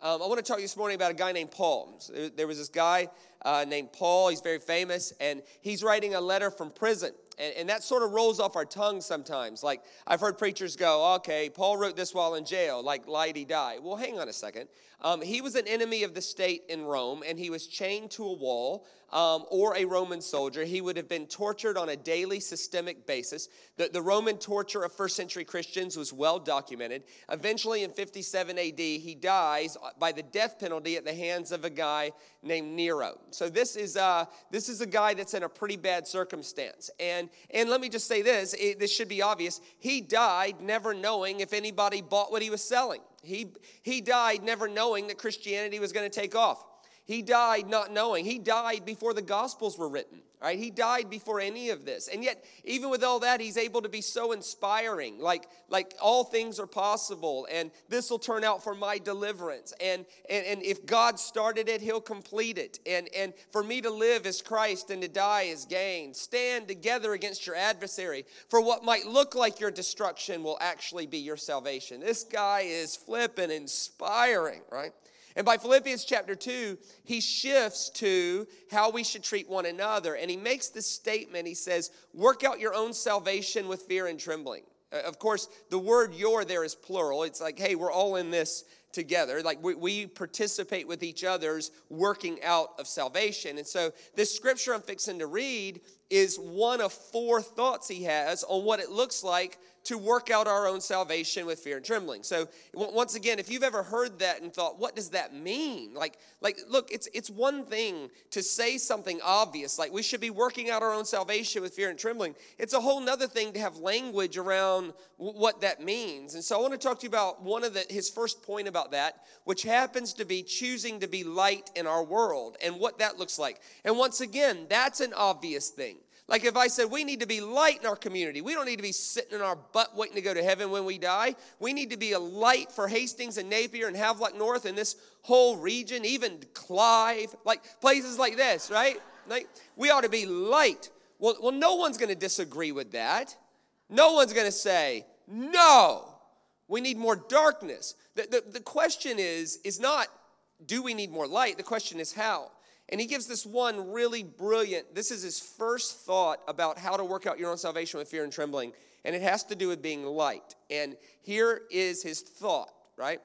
Um, I want to talk to you this morning about a guy named Paul. There was this guy uh, named Paul. He's very famous, and he's writing a letter from prison. And, and, that sort of rolls off our tongue sometimes. Like I've heard preachers go, okay, Paul wrote this while in jail, like lighty die. Well, hang on a second. Um, he was an enemy of the state in Rome, and he was chained to a wall um, or a Roman soldier. He would have been tortured on a daily systemic basis. The, the Roman torture of first century Christians was well documented. Eventually, in 57 AD, he dies by the death penalty at the hands of a guy named Nero. So this is uh, this is a guy that's in a pretty bad circumstance. And and let me just say this: it, this should be obvious. He died never knowing if anybody bought what he was selling. He he died never knowing that Christianity was going to take off. He died not knowing. He died before the Gospels were written, right? He died before any of this. And yet, even with all that, he's able to be so inspiring. Like, like all things are possible, and this will turn out for my deliverance. And, and, and if God started it, he'll complete it. And, and for me to live is Christ and to die is gain. Stand together against your adversary, for what might look like your destruction will actually be your salvation. This guy is flipping inspiring, right? And by Philippians chapter 2, he shifts to how we should treat one another. And he makes this statement he says, Work out your own salvation with fear and trembling. Uh, of course, the word your there is plural. It's like, hey, we're all in this together. Like we, we, participate with each other's working out of salvation. And so this scripture I'm fixing to read is one of four thoughts he has on what it looks like to work out our own salvation with fear and trembling. So once again, if you've ever heard that and thought, what does that mean? Like, like look, it's it's one thing to say something obvious, like we should be working out our own salvation with fear and trembling. It's a whole nother thing to have language around what that means. And so I want to talk to you about one of the his first point about that, which happens to be choosing to be light in our world and what that looks like. And once again, that's an obvious thing. Like if I said we need to be light in our community, we don't need to be sitting in our butt waiting to go to heaven when we die. We need to be a light for Hastings and Napier and Havelock North and this whole region, even Clive, like places like this, right? Like we ought to be light. Well, well no one's going to disagree with that. No one's going to say, no, we need more darkness. The, the, the question is, is not, do we need more light? The question is how. And he gives this one really brilliant, this is his first thought about how to work out your own salvation with fear and trembling. And it has to do with being light. And here is his thought, right?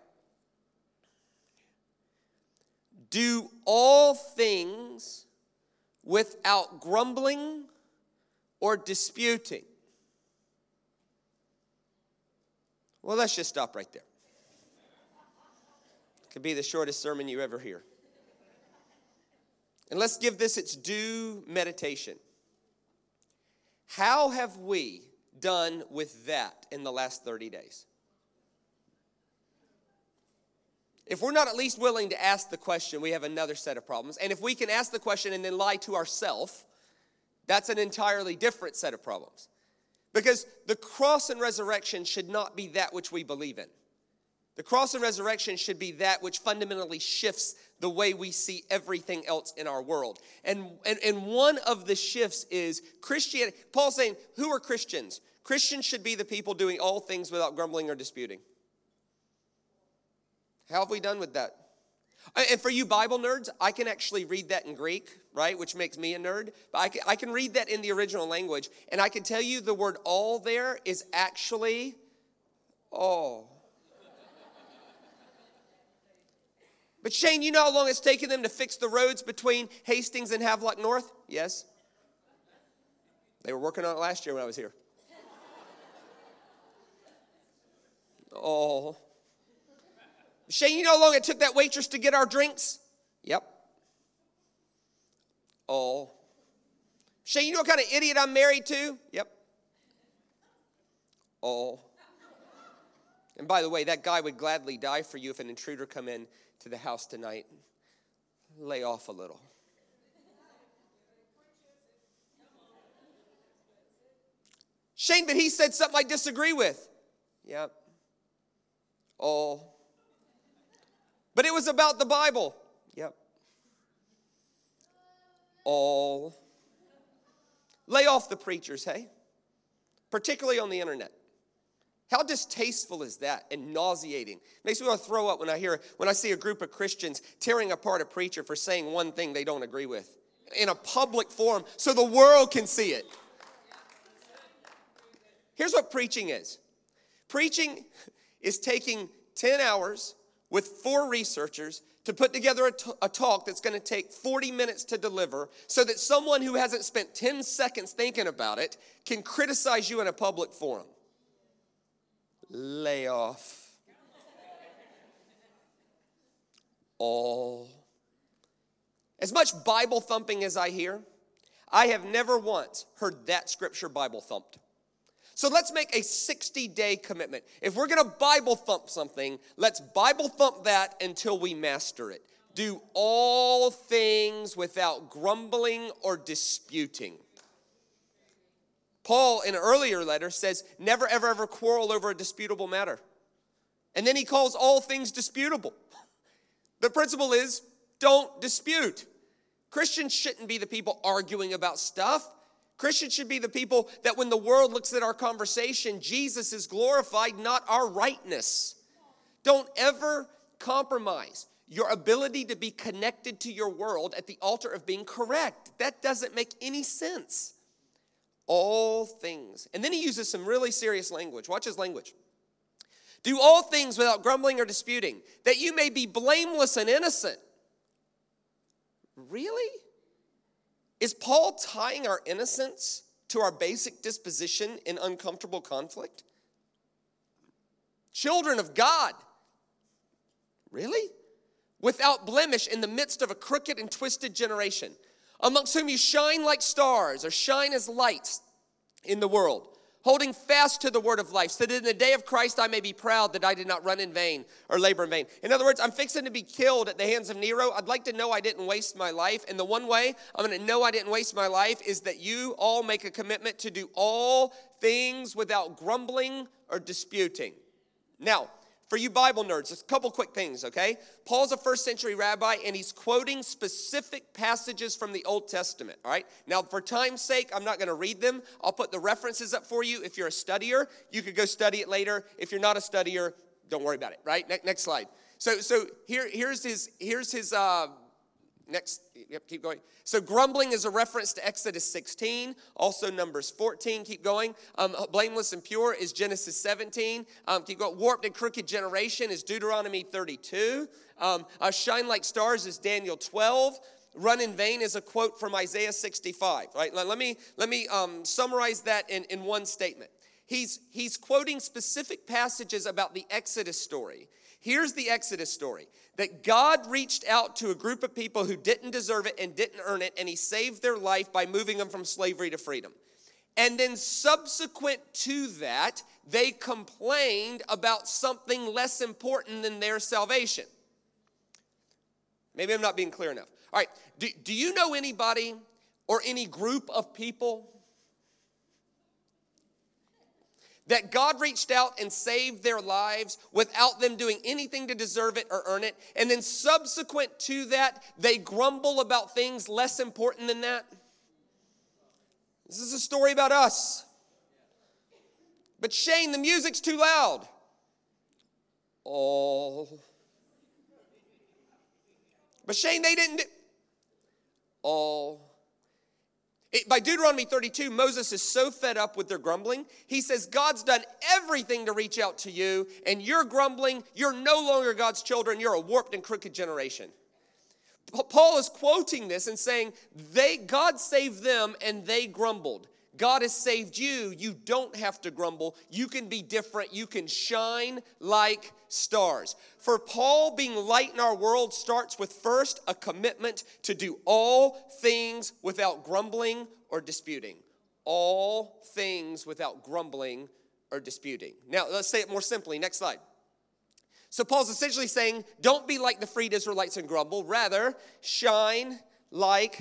Do all things without grumbling or disputing. Well, let's just stop right there. Could be the shortest sermon you ever hear. And let's give this its due meditation. How have we done with that in the last 30 days? If we're not at least willing to ask the question, we have another set of problems. And if we can ask the question and then lie to ourselves, that's an entirely different set of problems. Because the cross and resurrection should not be that which we believe in. The cross and resurrection should be that which fundamentally shifts the way we see everything else in our world. And, and, and one of the shifts is Christianity. Paul's saying, Who are Christians? Christians should be the people doing all things without grumbling or disputing. How have we done with that? And for you Bible nerds, I can actually read that in Greek, right? Which makes me a nerd. But I can, I can read that in the original language. And I can tell you the word all there is actually all. But Shane, you know how long it's taken them to fix the roads between Hastings and Havelock North? Yes. They were working on it last year when I was here. Oh. Shane, you know how long it took that waitress to get our drinks? Yep. Oh. Shane, you know what kind of idiot I'm married to? Yep. Oh. And by the way, that guy would gladly die for you if an intruder come in to the house tonight, lay off a little. Shane, but he said something I disagree with. Yep. Oh. But it was about the Bible. Yep. All. Lay off the preachers, hey? Particularly on the internet. How distasteful is that and nauseating? Makes me want to throw up when I hear when I see a group of Christians tearing apart a preacher for saying one thing they don't agree with in a public forum so the world can see it. Here's what preaching is. Preaching is taking 10 hours with four researchers to put together a, t- a talk that's going to take 40 minutes to deliver so that someone who hasn't spent 10 seconds thinking about it can criticize you in a public forum lay off all. As much Bible thumping as I hear, I have never once heard that scripture Bible thumped. So let's make a 60 day commitment. If we're gonna Bible thump something, let's Bible thump that until we master it. Do all things without grumbling or disputing. Paul, in an earlier letter, says, never, ever, ever quarrel over a disputable matter. And then he calls all things disputable. The principle is don't dispute. Christians shouldn't be the people arguing about stuff. Christians should be the people that when the world looks at our conversation, Jesus is glorified, not our rightness. Don't ever compromise your ability to be connected to your world at the altar of being correct. That doesn't make any sense all things. And then he uses some really serious language. Watch his language. Do all things without grumbling or disputing, that you may be blameless and innocent. Really? Is Paul tying our innocence to our basic disposition in uncomfortable conflict? Children of God. Really? Without blemish in the midst of a crooked and twisted generation amongst whom you shine like stars or shine as lights in the world, holding fast to the word of life, so that in the day of Christ I may be proud that I did not run in vain or labor in vain. In other words, I'm fixing to be killed at the hands of Nero. I'd like to know I didn't waste my life. And the one way I'm going to know I didn't waste my life is that you all make a commitment to do all things without grumbling or disputing. Now, for you Bible nerds, a couple quick things, okay? Paul's a first century rabbi and he's quoting specific passages from the Old Testament, all right? Now, for time's sake, I'm not gonna read them. I'll put the references up for you. If you're a studier, you could go study it later. If you're not a studier, don't worry about it, right? Ne- next slide. So, so here, here's his, here's his, uh, next, yep, keep going. So grumbling is a reference to Exodus 16, also Numbers 14. Keep going. Um, blameless and pure is Genesis 17. Um, keep going. Warped and crooked generation is Deuteronomy 32. Um, uh, shine like stars is Daniel 12. Run in vain is a quote from Isaiah 65. Right? Let, me let me um, summarize that in, in one statement. He's he's quoting specific passages about the Exodus story. Here's the Exodus story that God reached out to a group of people who didn't deserve it and didn't earn it, and He saved their life by moving them from slavery to freedom. And then, subsequent to that, they complained about something less important than their salvation. Maybe I'm not being clear enough. All right, do, do you know anybody or any group of people that God reached out and saved their lives without them doing anything to deserve it or earn it. And then, subsequent to that, they grumble about things less important than that. This is a story about us. But Shane, the music's too loud. Oh. But Shane, they didn't. Do- oh. It, by Deuteronomy 32, Moses is so fed up with their grumbling. He says, God's done everything to reach out to you, and you're grumbling. You're no longer God's children. You're a warped and crooked generation. Paul is quoting this and saying, they, God saved them and they grumbled. God has saved you. You don't have to grumble. You can be different. You can shine like stars. For Paul, being light in our world starts with first a commitment to do all things without grumbling or disputing. All things without grumbling or disputing. Now, let's say it more simply. Next slide. So, Paul's essentially saying, don't be like the freed Israelites and grumble. Rather, shine like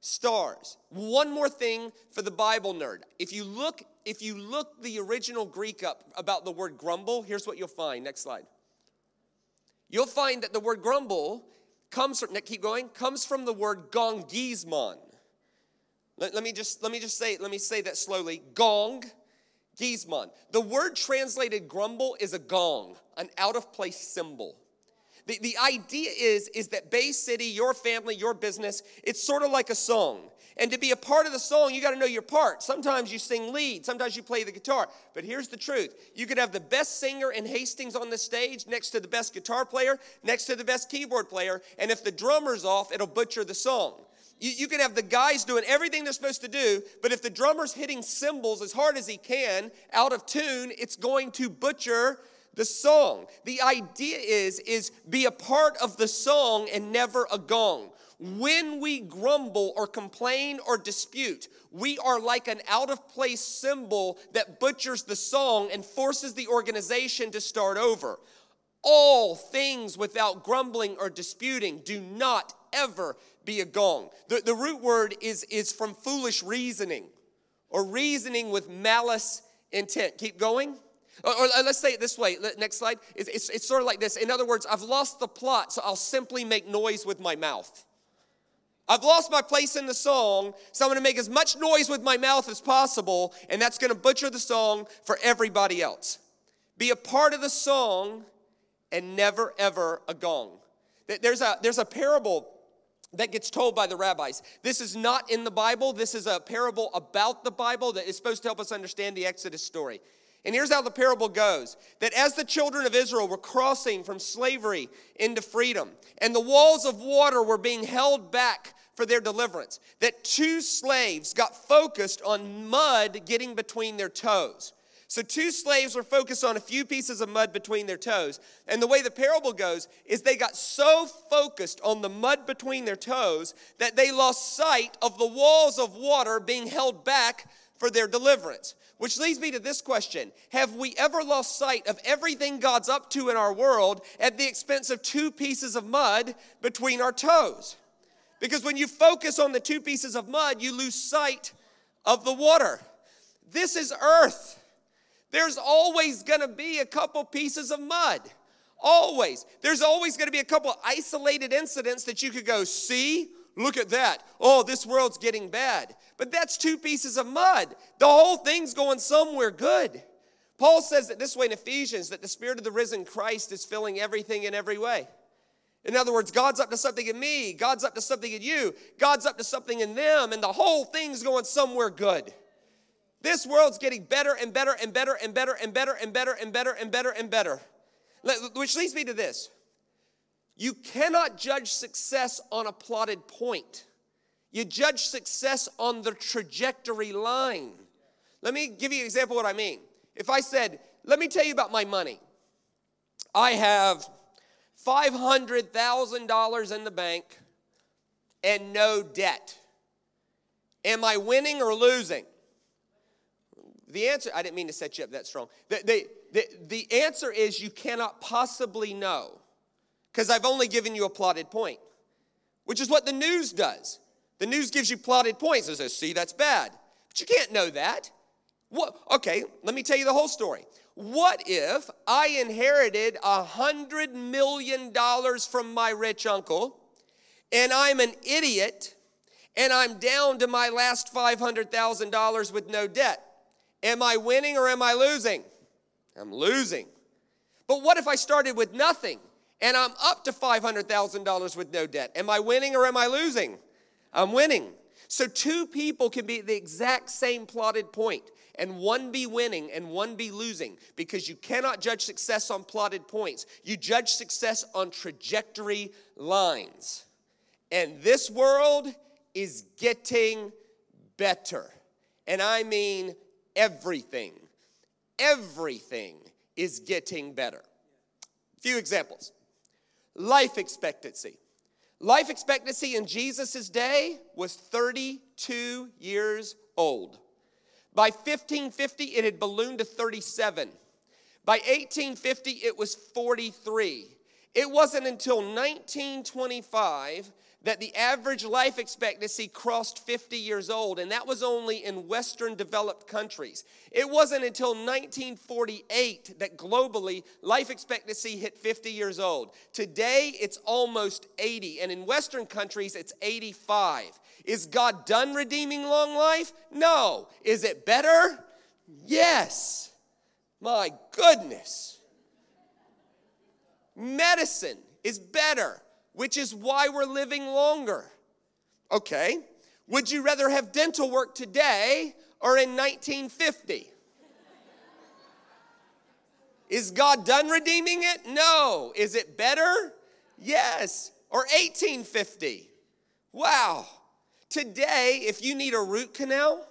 stars. One more thing for the Bible nerd. If you look, if you look the original Greek up about the word grumble, here's what you'll find. Next slide. You'll find that the word grumble comes from, keep going, comes from the word gongismon. Let, let, me just let me just say let me say that slowly. Gong, Gizmon. The word translated grumble is a gong, an out of place cymbal. The, the idea is, is that Bay City, your family, your business, it's sort of like a song. And to be a part of the song, you got to know your part. Sometimes you sing lead, sometimes you play the guitar. But here's the truth you could have the best singer in Hastings on the stage next to the best guitar player, next to the best keyboard player, and if the drummer's off, it'll butcher the song. You, you can have the guys doing everything they're supposed to do, but if the drummer's hitting cymbals as hard as he can out of tune, it's going to butcher the song. The idea is is be a part of the song and never a gong. When we grumble or complain or dispute, we are like an out of place cymbal that butchers the song and forces the organization to start over. All things without grumbling or disputing do not ever be a gong. The, the root word is, is from foolish reasoning or reasoning with malice intent. Keep going. Or, let's say it this way. Next slide. It's, it's, it's, sort of like this. In other words, I've lost the plot, so I'll simply make noise with my mouth. I've lost my place in the song, so I'm to make as much noise with my mouth as possible, and that's to butcher the song for everybody else. Be a part of the song and never ever a gong. There's a, there's a parable that gets told by the rabbis. This is not in the Bible. This is a parable about the Bible that is supposed to help us understand the Exodus story. And here's how the parable goes that as the children of Israel were crossing from slavery into freedom, and the walls of water were being held back for their deliverance, that two slaves got focused on mud getting between their toes. So, two slaves were focused on a few pieces of mud between their toes. And the way the parable goes is they got so focused on the mud between their toes that they lost sight of the walls of water being held back for their deliverance. Which leads me to this question Have we ever lost sight of everything God's up to in our world at the expense of two pieces of mud between our toes? Because when you focus on the two pieces of mud, you lose sight of the water. This is earth there's always gonna be a couple pieces of mud. Always. There's always gonna be a couple isolated incidents that you could go, see, look at that. Oh, this world's getting bad. But that's two pieces of mud. The whole thing's going somewhere good. Paul says it this way in Ephesians that the Spirit of the risen Christ is filling everything in every way. In other words, God's up to something in me, God's up to something in you, God's up to something in them, and the whole thing's going somewhere good. This world's getting better and better and better and better and better and better and better and better and better. Which leads me to this. You cannot judge success on a plotted point. You judge success on the trajectory line. Let me give you an example of what I mean. If I said, let me tell you about my money. I have $500,000 in the bank and no debt. Am I winning or losing? The answer, I didn't mean to set you up that strong. The, the, the, the answer is you cannot possibly know because I've only given you a plotted point, which is what the news does. The news gives you plotted points and says, see, that's bad. But you can't know that. What, okay, let me tell you the whole story. What if I inherited a hundred million dollars from my rich uncle and I'm an idiot and I'm down to my last $500,000 with no debt? Am I winning or am I losing? I'm losing. But what if I started with nothing and I'm up to $500,000 with no debt? Am I winning or am I losing? I'm winning. So two people can be at the exact same plotted point and one be winning and one be losing because you cannot judge success on plotted points. You judge success on trajectory lines. And this world is getting better. And I mean everything, everything is getting better. Few examples life expectancy. Life expectancy in Jesus' day was 32 years old. By 1550, it had ballooned to 37. By 1850, it was 43. It wasn't until 1925 that the average life expectancy crossed 50 years old, and that was only in Western developed countries. It wasn't until 1948 that globally life expectancy hit 50 years old. Today, it's almost 80, and in Western countries, it's 85. Is God done redeeming long life? No. Is it better? Yes. My goodness. Medicine is better, which is why we're living longer. Okay. Would you rather have dental work today or in 1950? Is God done redeeming it? No. Is it better? Yes. Or 1850? Wow. Today, if you need a root canal,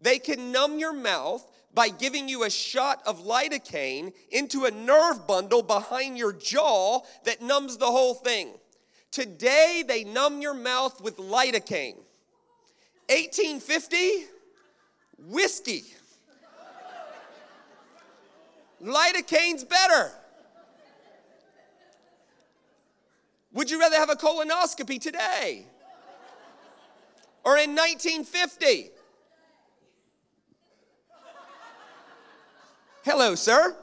they can numb your mouth by giving you a shot of lidocaine into a nerve bundle behind your jaw that numbs the whole thing. Today, they numb your mouth with lidocaine. 1850, whiskey. Lidocaine's better. Would you rather have a colonoscopy today or in 1950? Hello, sir.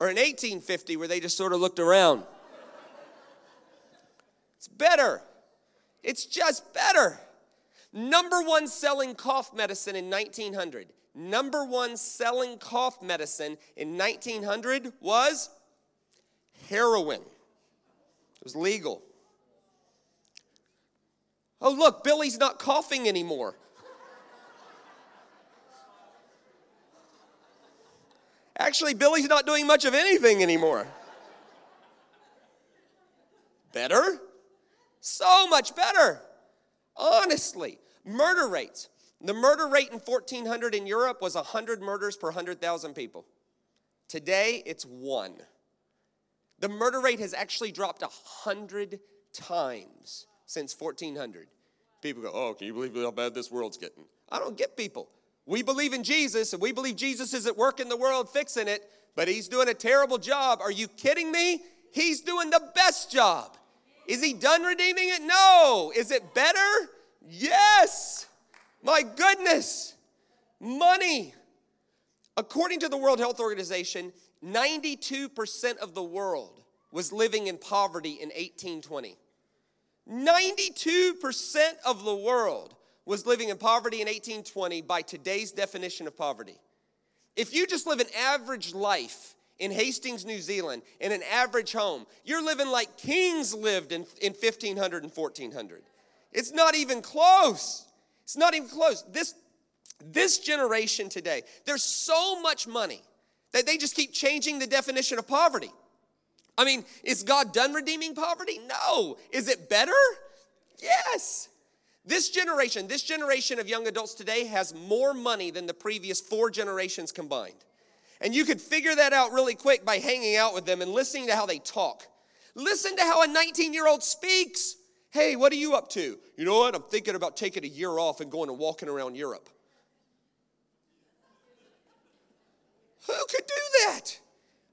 Or in 1850, where they just sort of looked around. It's better. It's just better. Number one selling cough medicine in 1900. Number one selling cough medicine in 1900 was heroin. It was legal. Oh, look, Billy's not coughing anymore. Actually, Billy's not doing much of anything anymore. Better? So much better. Honestly, murder rates. The murder rate in 1400 in Europe was 100 murders per 100,000 people. Today, it's one. The murder rate has actually dropped 100 times since 1400. People go, Oh, can you believe how bad this world's getting? I don't get people. We believe in Jesus and we believe Jesus is at work in the world fixing it, but he's doing a terrible job. Are you kidding me? He's doing the best job. Is he done redeeming it? No. Is it better? Yes. My goodness. Money. According to the World Health Organization, 92% of the world was living in poverty in 1820. 92% of the world was living in poverty in 1820 by today's definition of poverty. If you just live an average life in Hastings, New Zealand, in an average home, you're living like kings lived in, in 1500 and 1400. It's not even close. It's not even close. This, this generation today, there's so much money that they just keep changing the definition of poverty. I mean, is God done redeeming poverty? No. Is it better? Yes. This generation, this generation of young adults today has more money than the previous four generations combined. And you could figure that out really quick by hanging out with them and listening to how they talk. Listen to how a 19 year old speaks. Hey, what are you up to? You know what? I'm thinking about taking a year off and going and walking around Europe. Who could do that?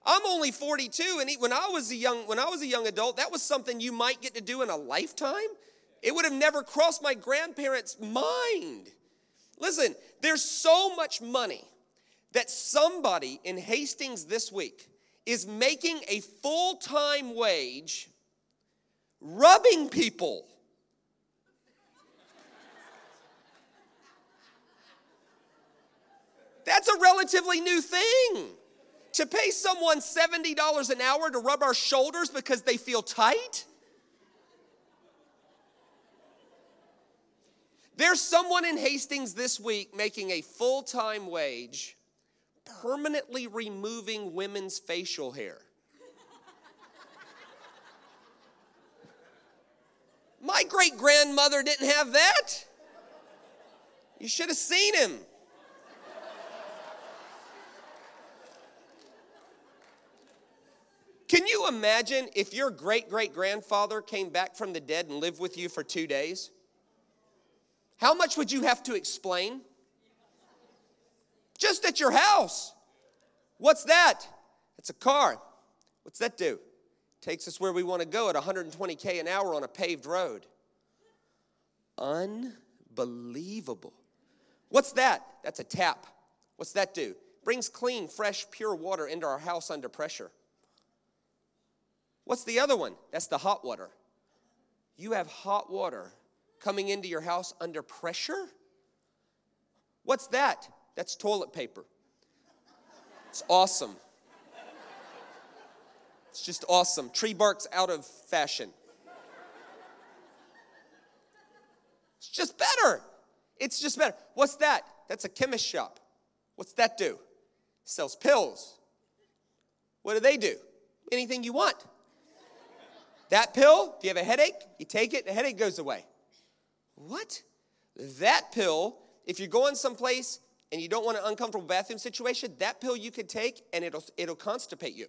I'm only 42, and when I was a young when I was a young adult, that was something you might get to do in a lifetime. It would have never crossed my grandparents' mind. Listen, there's so much money that somebody in Hastings this week is making a full-time wage rubbing people. That's a relatively new thing. To pay someone $70 an hour to rub our shoulders because they feel tight? There's someone in Hastings this week making a full time wage permanently removing women's facial hair. My great grandmother didn't have that. You should have seen him. Can you imagine if your great great grandfather came back from the dead and lived with you for two days? How much would you have to explain? Just at your house. What's that? It's a car. What's that do? Takes us where we want to go at 120K an hour on a paved road. Unbelievable. What's that? That's a tap. What's that do? Brings clean, fresh, pure water into our house under pressure. What's the other one? That's the hot water. You have hot water coming into your house under pressure? What's that? That's toilet paper. It's awesome. It's just awesome. Tree bark's out of fashion. It's just better. It's just better. What's that? That's a chemist shop. What's that do? sells pills. What do they do? Anything you want. That pill, if you have a headache, you take it, the headache goes away. What? That pill, if you're going someplace and you don't want an uncomfortable bathroom situation, that pill you could take and it'll, it'll constipate you.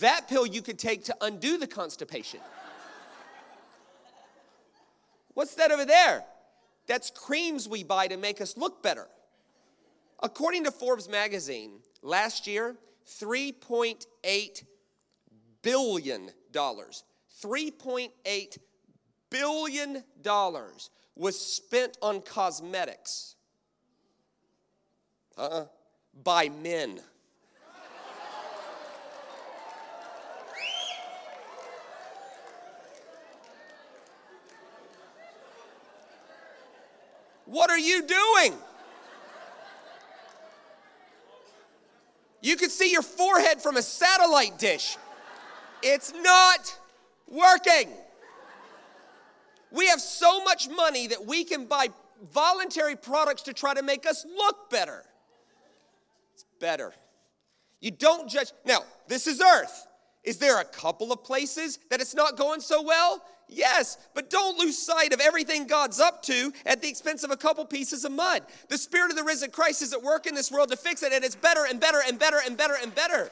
That pill you could take to undo the constipation. What's that over there? That's creams we buy to make us look better. According to Forbes magazine, last year, $3.8 billion, $3.8 billion was spent on cosmetics. Uh-uh. By men. What are you doing? You could see your forehead from a satellite dish. It's not working. We have so much money that we can buy voluntary products to try to make us look better. It's better. You don't judge. Now, this is earth. Is there a couple of places that it's not going so well? Yes, but don't lose sight of everything God's up to at the expense of a couple pieces of mud. The Spirit of the risen Christ is at work in this world to fix it, and it's better and better and better and better and better.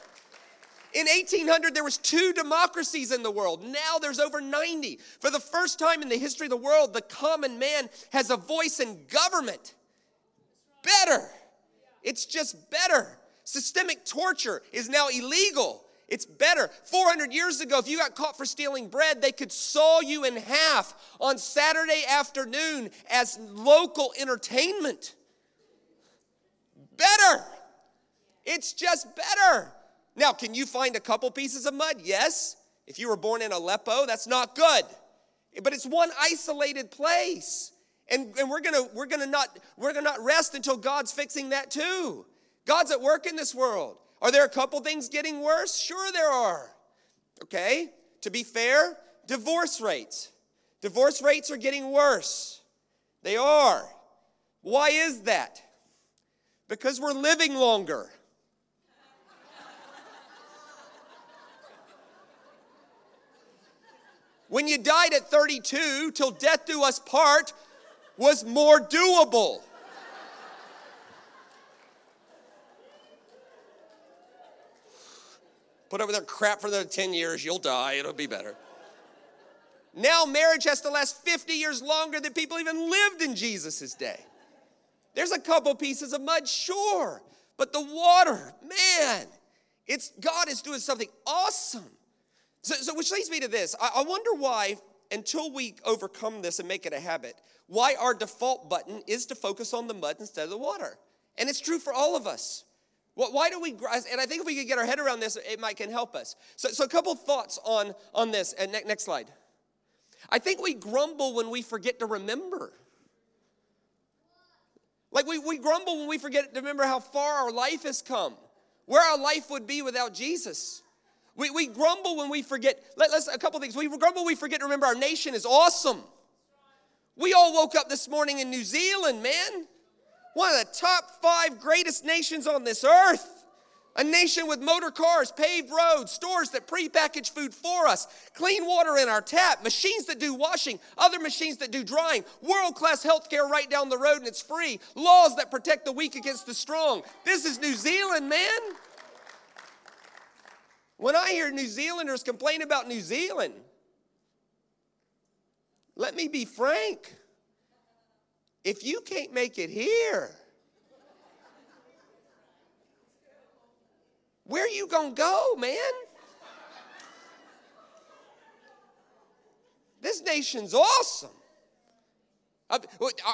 In 1800, there was two democracies in the world. Now there's over 90. For the first time in the history of the world, the common man has a voice in government. Better. It's just better. Systemic torture is now illegal. It's better. 400 years ago, if you got caught for stealing bread, they could saw you in half on Saturday afternoon as local entertainment. Better. It's just better. Now, can you find a couple pieces of mud? Yes. If you were born in Aleppo, that's not good. But it's one isolated place. And, and we're gonna we're gonna not we're gonna not rest until God's fixing that too. God's at work in this world. Are there a couple things getting worse? Sure, there are. Okay, to be fair, divorce rates. Divorce rates are getting worse. They are. Why is that? Because we're living longer. When you died at 32, till death do us part was more doable. Put over there crap for the 10 years, you'll die, it'll be better. Now marriage has to last 50 years longer than people even lived in Jesus' day. There's a couple pieces of mud, sure, but the water, man, it's God is doing something awesome. So, so which leads me to this. I, I wonder why, until we overcome this and make it a habit, why our default button is to focus on the mud instead of the water. And it's true for all of us. Why do we, and I think if we could get our head around this, it might can help us. So, so a couple thoughts on, on this. And ne- next slide. I think we grumble when we forget to remember. Like we, we grumble when we forget to remember how far our life has come, where our life would be without Jesus. We, we grumble when we forget, let, us a couple things. We grumble, we forget to remember our nation is awesome. We all woke up this morning in New Zealand, man one of the top five greatest nations on this earth. A nation with motor cars, paved roads, stores that prepackage food for us, clean water in our tap, machines that do washing, other machines that do drying, world class healthcare right down the road and it's free, laws that protect the weak against the strong. This is New Zealand, man. When I hear New Zealanders complain about New Zealand, let me be frank. If you can't make it here, where are you gonna go, man? This nation's awesome.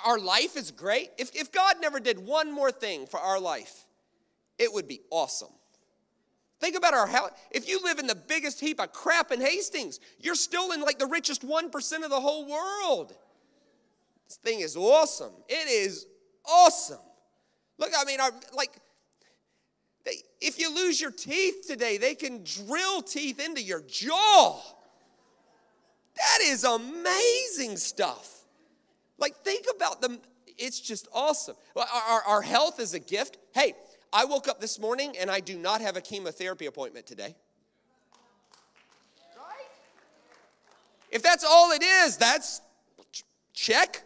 Our life is great. If, if God never did one more thing for our life, it would be awesome. Think about our house. If you live in the biggest heap of crap in Hastings, you're still in like the richest 1% of the whole world. This thing is awesome. It is awesome. Look, I mean, our, like, they, if you lose your teeth today, they can drill teeth into your jaw. That is amazing stuff. Like, think about them. It's just awesome. Our, our, our health is a gift. Hey, I woke up this morning and I do not have a chemotherapy appointment today. If that's all it is, that's check.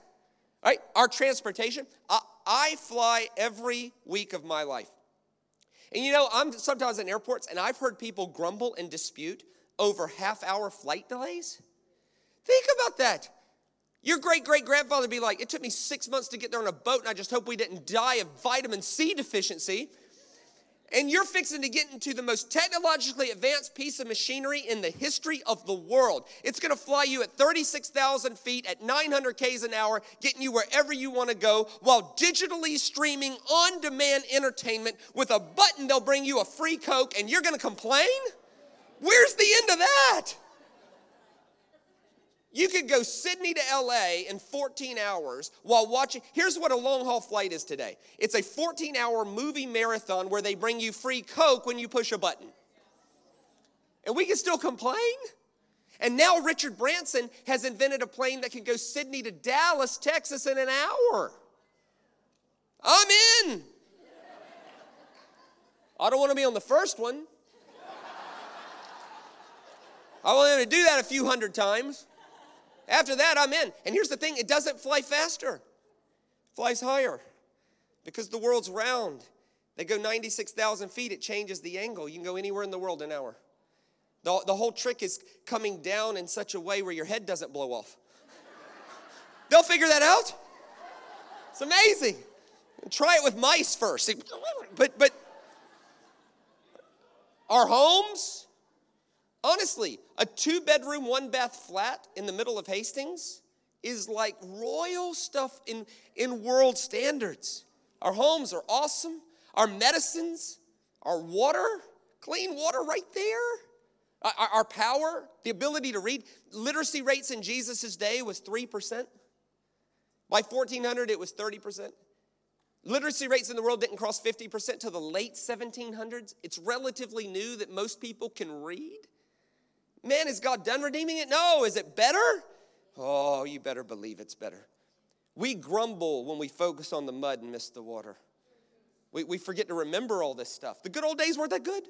Right? Our transportation. I, I fly every week of my life. And you know, I'm sometimes in airports and I've heard people grumble and dispute over half hour flight delays. Think about that. Your great great grandfather be like, it took me six months to get there on a boat, and I just hope we didn't die of vitamin C deficiency. And you're fixing to get into the most technologically advanced piece of machinery in the history of the world. It's gonna fly you at 36,000 feet at 900 Ks an hour, getting you wherever you wanna go, while digitally streaming on demand entertainment. With a button, they'll bring you a free Coke, and you're gonna complain? Where's the end of that? You could go Sydney to LA in 14 hours while watching. Here's what a long haul flight is today it's a 14 hour movie marathon where they bring you free Coke when you push a button. And we can still complain. And now Richard Branson has invented a plane that can go Sydney to Dallas, Texas in an hour. I'm in. I don't want to be on the first one. I want him to do that a few hundred times. After that, I'm in. And here's the thing it doesn't fly faster, it flies higher because the world's round. They go 96,000 feet, it changes the angle. You can go anywhere in the world an hour. The, the whole trick is coming down in such a way where your head doesn't blow off. They'll figure that out. It's amazing. Try it with mice first. But, but our homes, Honestly, a two bedroom, one bath flat in the middle of Hastings is like royal stuff in, in world standards. Our homes are awesome. Our medicines, our water, clean water right there. Uh, our, our power, the ability to read. Literacy rates in Jesus' day was 3%. By 1400, it was 30%. Literacy rates in the world didn't cross 50% till the late 1700s. It's relatively new that most people can read. Man, is God done redeeming it? No. Is it better? Oh, you better believe it's better. We grumble when we focus on the mud and miss the water. We, we forget to remember all this stuff. The good old days weren't that good.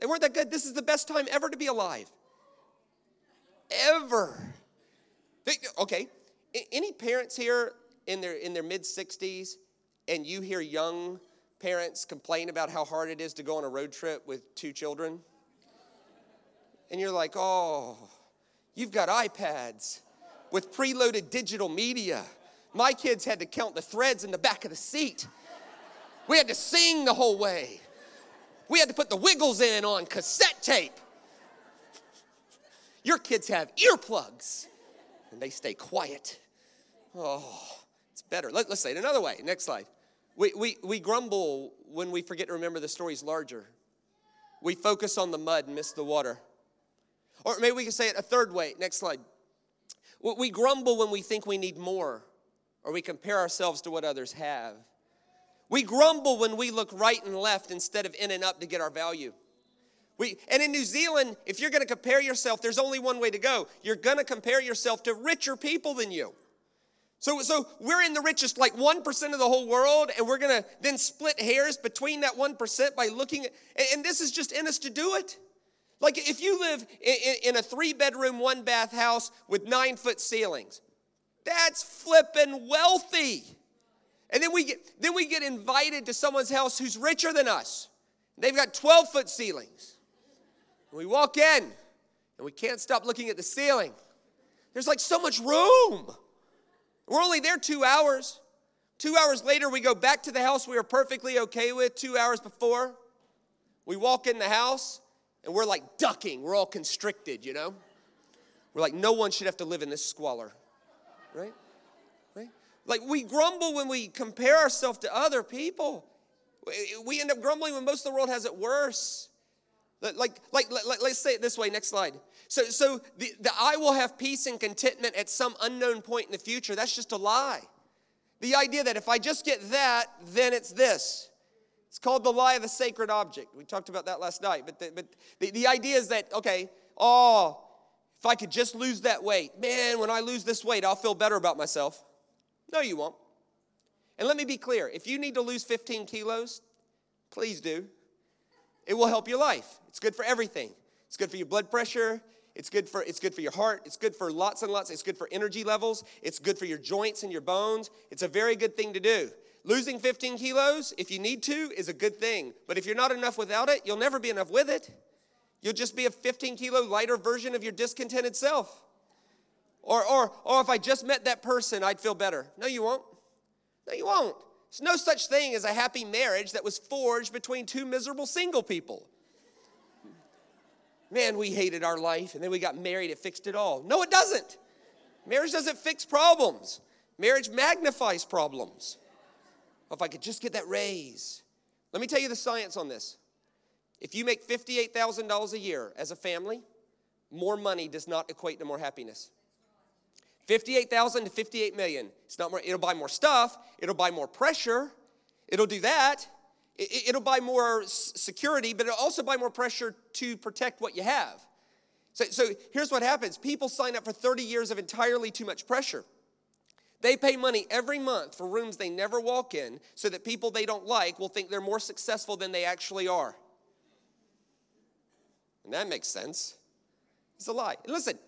They weren't that good. This is the best time ever to be alive. Ever. Okay. Any parents here in their in their mid 60s and you hear young parents complain about how hard it is to go on a road trip with two children? And you're like, oh, you've got iPads with preloaded digital media. My kids had to count the threads in the back of the seat. We had to sing the whole way. We had to put the wiggles in on cassette tape. Your kids have earplugs and they stay quiet. Oh, it's better. Let, us say it another way. Next slide. We, we, we grumble when we forget to remember the story's larger. We focus on the mud and miss the water. Or maybe we can say it a third way. Next slide. We grumble when we think we need more, or we compare ourselves to what others have. We grumble when we look right and left instead of in and up to get our value. We, and in New Zealand, if you're going to compare yourself, there's only one way to go. You're going to compare yourself to richer people than you. So, so we're in the richest, like 1% of the whole world, and we're going to then split hairs between that 1% by looking at, and this is just in us to do it. Like if you live in, a three bedroom, one bath house with nine foot ceilings, that's flipping wealthy. And then we get then we get invited to someone's house who's richer than us. They've got 12 foot ceilings. And we walk in and we can't stop looking at the ceiling. There's like so much room. We're only there two hours. Two hours later, we go back to the house we were perfectly okay with two hours before. We walk in the house and we're like ducking. We're all constricted, you know? We're like, no one should have to live in this squalor, right? Right? Like we grumble when we compare ourselves to other people. We end up grumbling when most of the world has it worse. Like, like, like, let's say it this way, next slide. So, so the, the I will have peace and contentment at some unknown point in the future, that's just a lie. The idea that if I just get that, then it's this. It's called the lie of the sacred object. We talked about that last night. But the, but the, the idea is that, okay, oh, if I could just lose that weight, man, when I lose this weight, I'll feel better about myself. No, you won't. And let me be clear if you need to lose 15 kilos, please do. It will help your life. It's good for everything. It's good for your blood pressure. It's good for it's good for your heart. It's good for lots and lots. It's good for energy levels. It's good for your joints and your bones. It's a very good thing to do. Losing 15 kilos, if you need to, is a good thing. But if you're not enough without it, you'll never be enough with it. You'll just be a 15 kilo lighter version of your discontented self. Or, or, or if I just met that person, I'd feel better. No, you won't. No, you won't. There's no such thing as a happy marriage that was forged between two miserable single people. Man, we hated our life and then we got married, it fixed it all. No, it doesn't. Marriage doesn't fix problems, marriage magnifies problems. If I could just get that raise. Let me tell you the science on this. If you make $58,000 a year as a family, more money does not equate to more happiness. 58,000 to 58 million. It's not more, it'll buy more stuff, it'll buy more pressure, it'll do that. It, will buy more security, but it'll also buy more pressure to protect what you have. So, so here's what happens people sign up for 30 years of entirely too much pressure. They pay money every month for rooms they never walk in so that people they don't like will think they're more successful than they actually are. And that makes sense. It's a lie. Listen,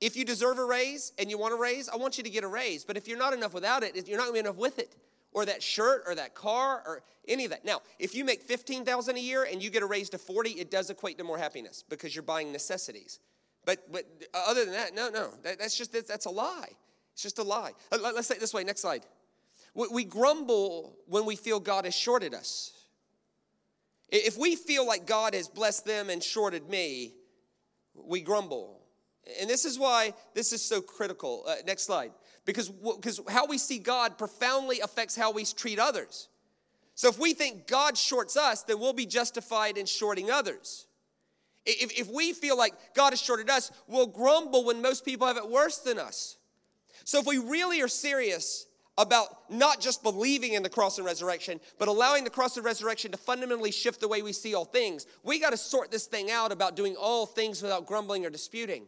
if you deserve a raise and you want a raise, I want you to get a raise. But if you're not enough without it, you're not going to be enough with it, or that shirt, or that car, or any of that. Now, if you make fifteen thousand a year and you get a raise to forty, it does equate to more happiness because you're buying necessities. But but other than that, no, no, that, that's just that's a lie. It's just a lie. Let's say it this way. Next slide. We grumble when we feel God has shorted us. If we feel like God has blessed them and shorted me, we grumble. And this is why this is so critical. Uh, next slide. Because, because how we see God profoundly affects how we treat others. So if we think God shorts us, then we'll be justified in shorting others. If, if we feel like God has shorted us, we'll grumble when most people have it worse than us. So if we really are serious about not just believing in the cross and resurrection, but allowing the cross and resurrection to fundamentally shift the way we see all things, we got to sort this thing out about doing all things without grumbling or disputing.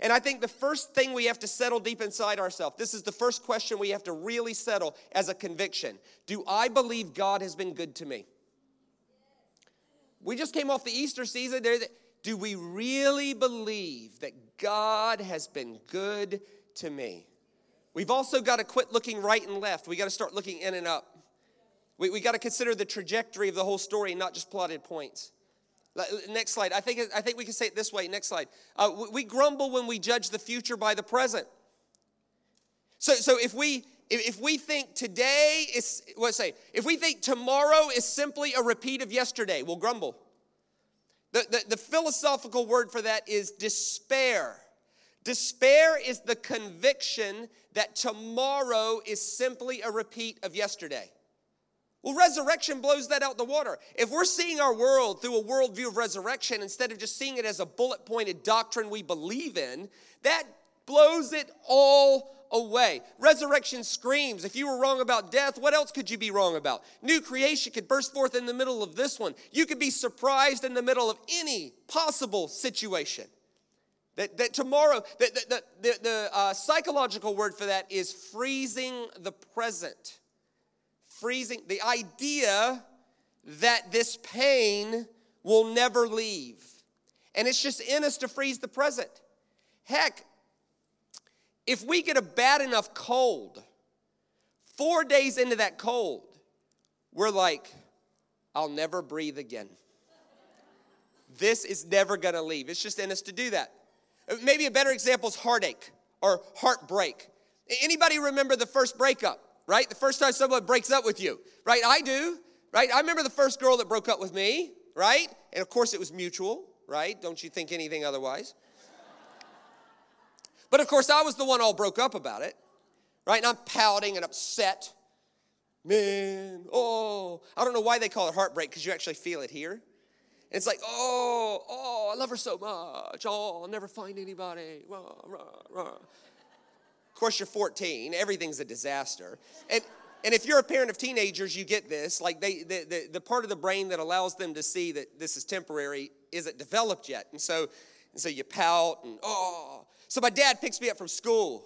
And I think the first thing we have to settle deep inside ourselves, this is the first question we have to really settle as a conviction. Do I believe God has been good to me? We just came off the Easter season. Do we really believe that God has been good to me? We've also got to quit looking right and left. We got to start looking in and up. We, we got to consider the trajectory of the whole story, not just plotted points. Next slide. I think, I think we can say it this way. Next slide. Uh, we grumble when we judge the future by the present. So, so if we if we think today is what say if we think tomorrow is simply a repeat of yesterday, we'll grumble. The, the, the philosophical word for that is despair. Despair is the conviction that tomorrow is simply a repeat of yesterday. Well, resurrection blows that out the water. If we're seeing our world through a worldview of resurrection instead of just seeing it as a bullet pointed doctrine we believe in, that blows it all away. Resurrection screams if you were wrong about death, what else could you be wrong about? New creation could burst forth in the middle of this one. You could be surprised in the middle of any possible situation. That, that tomorrow, the, the, uh, psychological word for that is freezing the present freezing, the idea that this pain will never leave. And it's just in us to freeze the present. Heck, if we get a bad enough cold, four days into that cold, we're like, I'll never breathe again. This is never gonna leave. It's just in us to do that. Uh, maybe a better example is heartache or heartbreak. Anybody remember the first breakup? right? The first time someone breaks up with you, right? I do, right? I remember the first girl that broke up with me, right? And of course it was mutual, right? Don't you think anything otherwise? But of course I was the one all broke up about it, right? And I'm pouting and upset. Man, oh, I don't know why they call it heartbreak because you actually feel it here. It's like, oh, oh, I love her so much. Oh, I'll never find anybody. Rah, rah, rah. Of course, you're 14. Everything's a disaster. And and if you're a parent of teenagers, you get this. Like they, the, the, the part of the brain that allows them to see that this is temporary isn't developed yet. And so, and so you pout and oh. So my dad picks me up from school,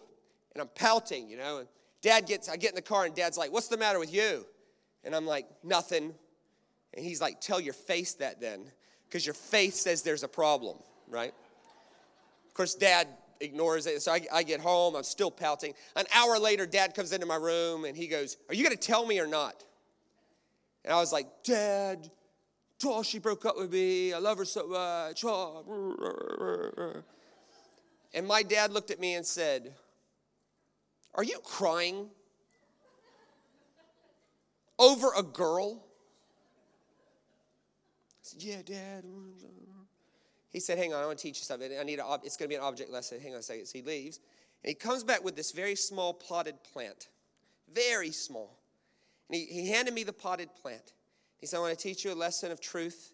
and I'm pouting, you know. And dad gets, I get in the car, and dad's like, "What's the matter with you?" And I'm like, "Nothing." And he's like, Tell your face that then, because your face says there's a problem, right? Of course, dad ignores it. So I, I, get home, I'm still pouting. An hour later, dad comes into my room and he goes, Are you gonna tell me or not? And I was like, Dad, oh, she broke up with me. I love her so much. Oh. And my dad looked at me and said, Are you crying over a girl? Said, Yeah, Dad. He said, Hang on, I want to teach you something. I need a, it's going to be an object lesson. Hang on a second. So he leaves. And he comes back with this very small potted plant. Very small. And he, he handed me the potted plant. He said, I want to teach you a lesson of truth.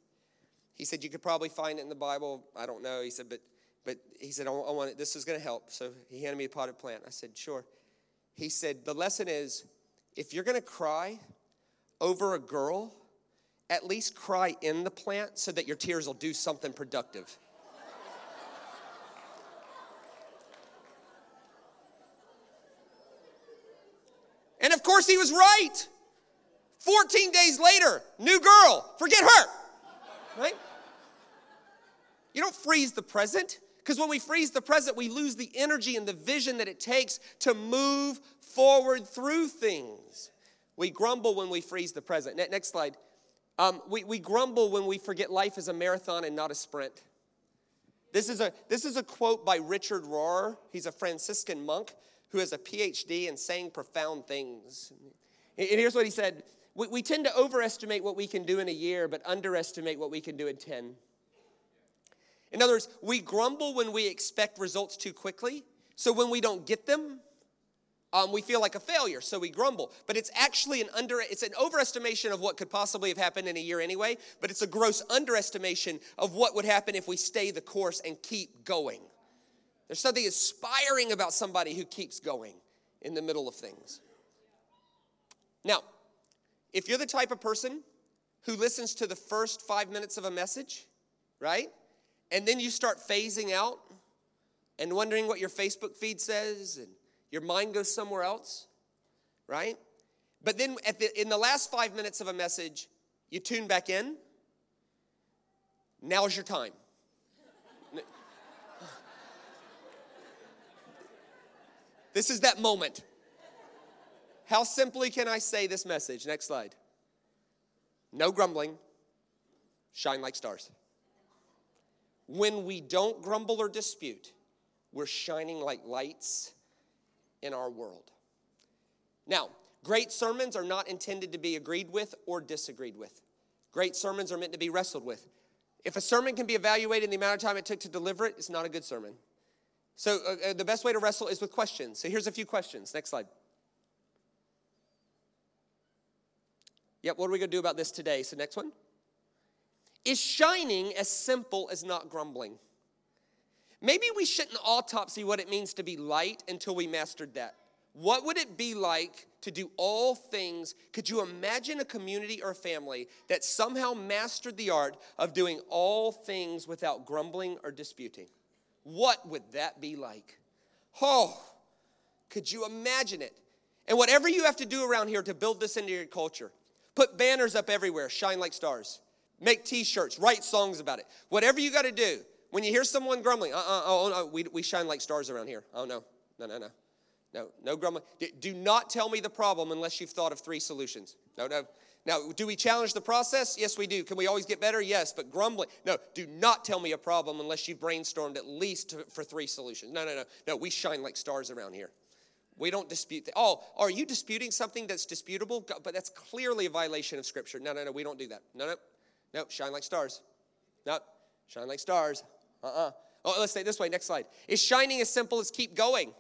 He said, You could probably find it in the Bible. I don't know. He said, But, but he said, I want it. This is going to help. So he handed me a potted plant. I said, Sure. He said, The lesson is if you're going to cry over a girl, at least cry in the plant so that your tears will do something productive. and of course, he was right. 14 days later, new girl, forget her. Right? You don't freeze the present because when we freeze the present, we lose the energy and the vision that it takes to move forward through things. We grumble when we freeze the present. Next slide. Um, we, we grumble when we forget life is a marathon and not a sprint. This is a, this is a quote by Richard Rohr. He's a Franciscan monk who has a PhD in saying profound things. And here's what he said we, we tend to overestimate what we can do in a year, but underestimate what we can do in 10. In other words, we grumble when we expect results too quickly. So when we don't get them, um, we feel like a failure, so we grumble. But it's actually an under it's an overestimation of what could possibly have happened in a year anyway, but it's a gross underestimation of what would happen if we stay the course and keep going. There's something inspiring about somebody who keeps going in the middle of things. Now, if you're the type of person who listens to the first five minutes of a message, right? And then you start phasing out and wondering what your Facebook feed says and your mind goes somewhere else, right? But then the, in the last five minutes of a message, you tune back in. Now's your time. this is that moment. How simply can I say this message? Next slide. No grumbling, shine like stars. When we don't grumble or dispute, we're shining like lights in our world. Now, great sermons are not intended to be agreed with or disagreed with. Great sermons are meant to be wrestled with. If a sermon can be evaluated in the amount of time it took to deliver it, it's not a good sermon. So, uh, uh the best way to wrestle is with questions. So, here's a few questions. Next slide. Yep, what are we going to do about this today? So, next one. Is shining as simple as not grumbling? Maybe we shouldn't autopsy what it means to be light until we mastered that. What would it be like to do all things? Could you imagine a community or a family that somehow mastered the art of doing all things without grumbling or disputing? What would that be like? Oh, could you imagine it? And whatever you have to do around here to build this into your culture, put banners up everywhere, shine like stars, make t shirts, write songs about it. Whatever you got to do, when you hear someone grumbling, uh uh oh, oh, we, we shine like stars around here. Oh, no, no, no, no. No, no grumbling. Do not tell me the problem unless you've thought of three solutions. No, no. Now, do we challenge the process? Yes, we do. Can we always get better? Yes, but grumbling. No, do not tell me a problem unless you've brainstormed at least for three solutions. No, no, no. No, we shine like stars around here. We don't dispute that. Oh, are you disputing something that's disputable? But that's clearly a violation of Scripture. No, no, no, we don't do that. No, no. No, shine like stars. No, shine like stars. Uh-uh. Oh, let's say this way. Next slide. Is shining as simple as keep going?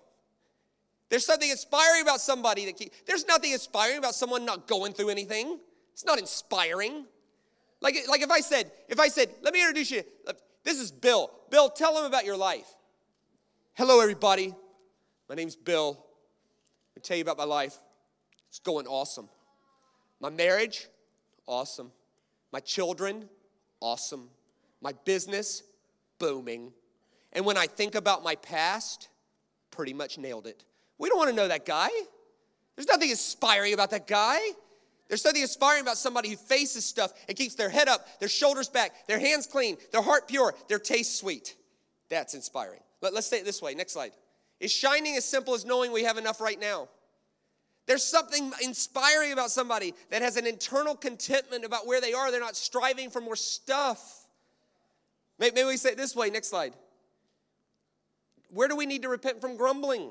There's something inspiring about somebody that keep, there's nothing inspiring about someone not going through anything. It's not inspiring. Like, like if I said, if I said, let me introduce you. This is Bill. Bill, tell them about your life. Hello, everybody. My name's Bill. I'll tell you about my life. It's going awesome. My marriage, awesome. My children, awesome. My business, booming. And when I think about my past, pretty much nailed it. We don't want to know that guy. There's nothing inspiring about that guy. There's something inspiring about somebody who faces stuff and keeps their head up, their shoulders back, their hands clean, their heart pure, their taste sweet. That's inspiring. Let, us say it this way. Next slide. Is shining as simple as knowing we have enough right now? There's something inspiring about somebody that has an internal contentment about where they are. They're not striving for more stuff. Maybe we say it this way. Next slide. Where do we need to repent from grumbling?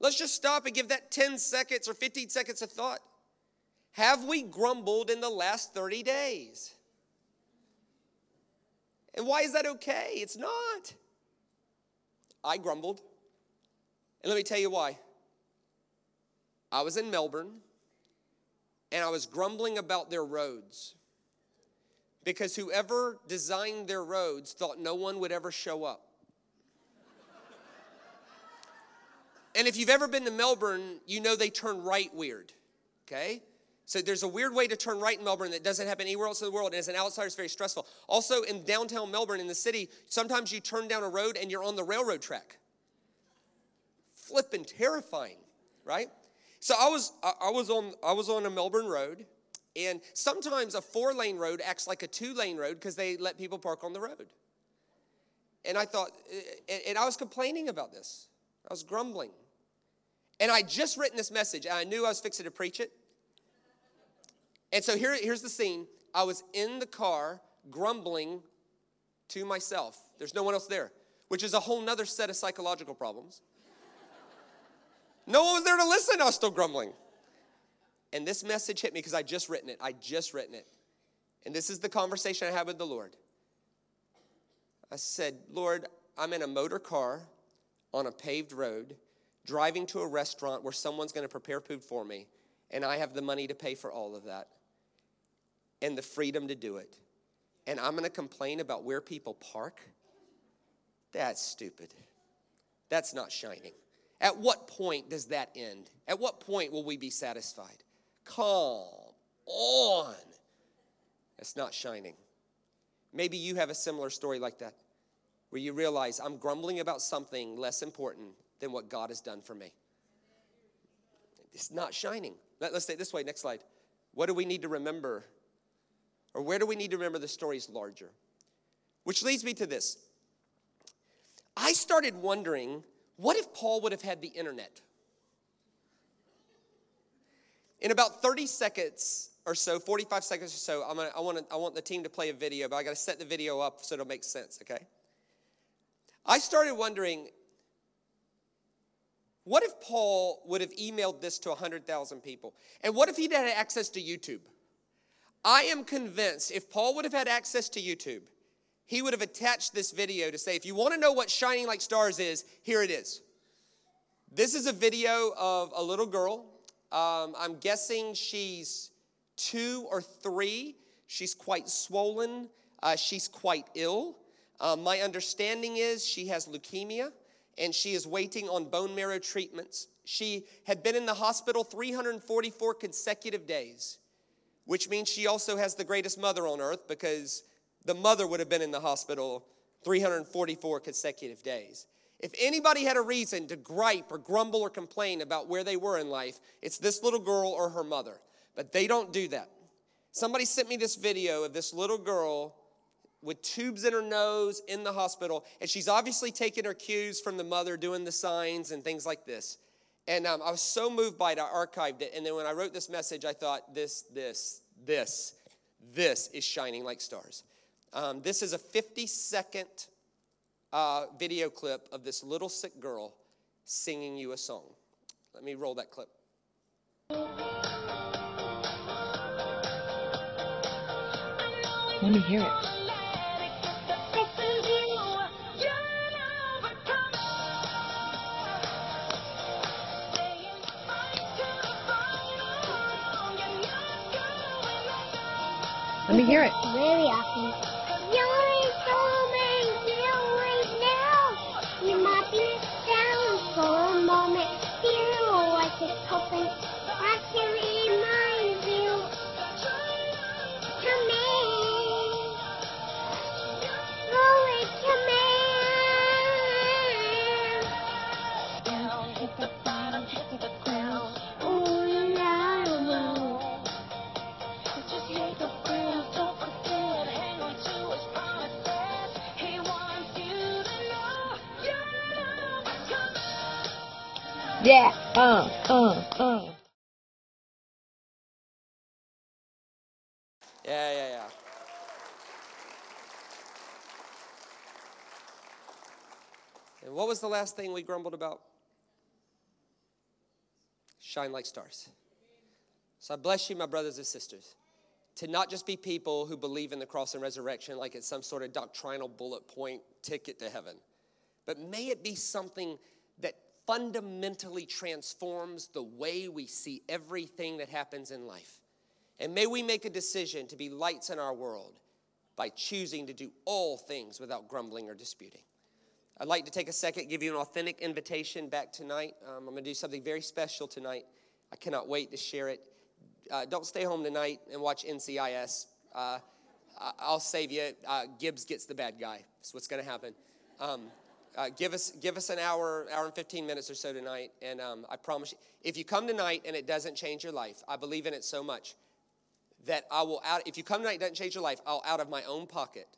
Let's just stop and give that 10 seconds or 15 seconds of thought. Have we grumbled in the last 30 days? And why is that okay? It's not. I grumbled. And let me tell you why. I was in Melbourne and I was grumbling about their roads because whoever designed their roads thought no one would ever show up. And if you've ever been to Melbourne, you know they turn right weird, okay? So there's a weird way to turn right in Melbourne that doesn't happen anywhere else in the world. And as an outsider, it's very stressful. Also, in downtown Melbourne, in the city, sometimes you turn down a road and you're on the railroad track. Flipping terrifying, right? So I was I was on I was on a Melbourne road, and sometimes a four lane road acts like a two lane road because they let people park on the road. And I thought, eh, eh, and I was complaining about this. I was grumbling. And I just written this message, and I knew I was fixing to preach it. And so here, here's the scene. I was in the car grumbling to myself. There's no one else there, which is a whole nother set of psychological problems. No one was there to listen. I was still grumbling. And this message hit me because I just written it. I just written it. And this is the conversation I had with the Lord. I said, Lord, I'm in a motor car on a paved road, driving to a restaurant where someone's going to prepare food for me, and I have the money to pay for all of that and the freedom to do it. And I'm going to complain about where people park? That's stupid. That's not shining. At what point does that end? At what point will we be satisfied? Come on. That's not shining. Maybe you have a similar story like that where you realize I'm grumbling about something less important than what God has done for me. It's not shining. Let, us say it this way next slide. What do we need to remember? Or where do we need to remember the story's larger? Which leads me to this. I started wondering what if Paul would have had the internet? In about 30 seconds or so, 45 seconds or so, I'm gonna, I, want I want the team to play a video, but I got to set the video up so it'll make sense, okay? I started wondering what if Paul would have emailed this to 100,000 people? And what if he'd had access to YouTube? I am convinced if Paul would have had access to YouTube, he would have attached this video to say, if you want to know what shining like stars is, here it is. This is a video of a little girl. Um, I'm guessing she's two or three. She's quite swollen. Uh, she's quite ill. Um, my understanding is she has leukemia and she is waiting on bone marrow treatments. She had been in the hospital 344 consecutive days, which means she also has the greatest mother on earth because the mother would have been in the hospital 344 consecutive days. If anybody had a reason to gripe or grumble or complain about where they were in life, it's this little girl or her mother. But they don't do that. Somebody sent me this video of this little girl with tubes in her nose in the hospital. And she's obviously taking her cues from the mother doing the signs and things like this. And um, I was so moved by it, I archived it. And then when I wrote this message, I thought, this, this, this, this is shining like stars. Um, this is a 50 second uh, video clip of this little sick girl singing you a song. Let me roll that clip. Let me hear it. Let me hear it. Very Yeah. Uh, uh, uh. Yeah, yeah, yeah. And what was the last thing we grumbled about? Shine like stars. So I bless you, my brothers and sisters, to not just be people who believe in the cross and resurrection like it's some sort of doctrinal bullet point ticket to heaven, but may it be something fundamentally transforms the way we see everything that happens in life. And may we make a decision to be lights in our world by choosing to do all things without grumbling or disputing. I'd like to take a second, give you an authentic invitation back tonight. Um, I'm going to do something very special tonight. I cannot wait to share it. Uh, don't stay home tonight and watch NCIS. Uh, I'll save you. Uh, Gibbs gets the bad guy. That's what's going to happen. Um, uh, give us give us an hour, hour and 15 minutes or so tonight, and um, I promise you, if you come tonight and it doesn't change your life, I believe in it so much that I will out. If you come tonight, doesn't change your life. I'll out of my own pocket,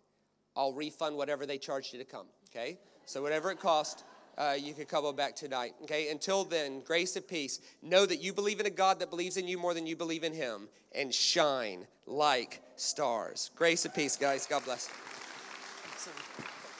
I'll refund whatever they charged you to come. Okay, so whatever it cost, uh, you can come back tonight. Okay, until then, grace and peace. Know that you believe in a God that believes in you more than you believe in Him, and shine like stars. Grace and peace, guys. God bless.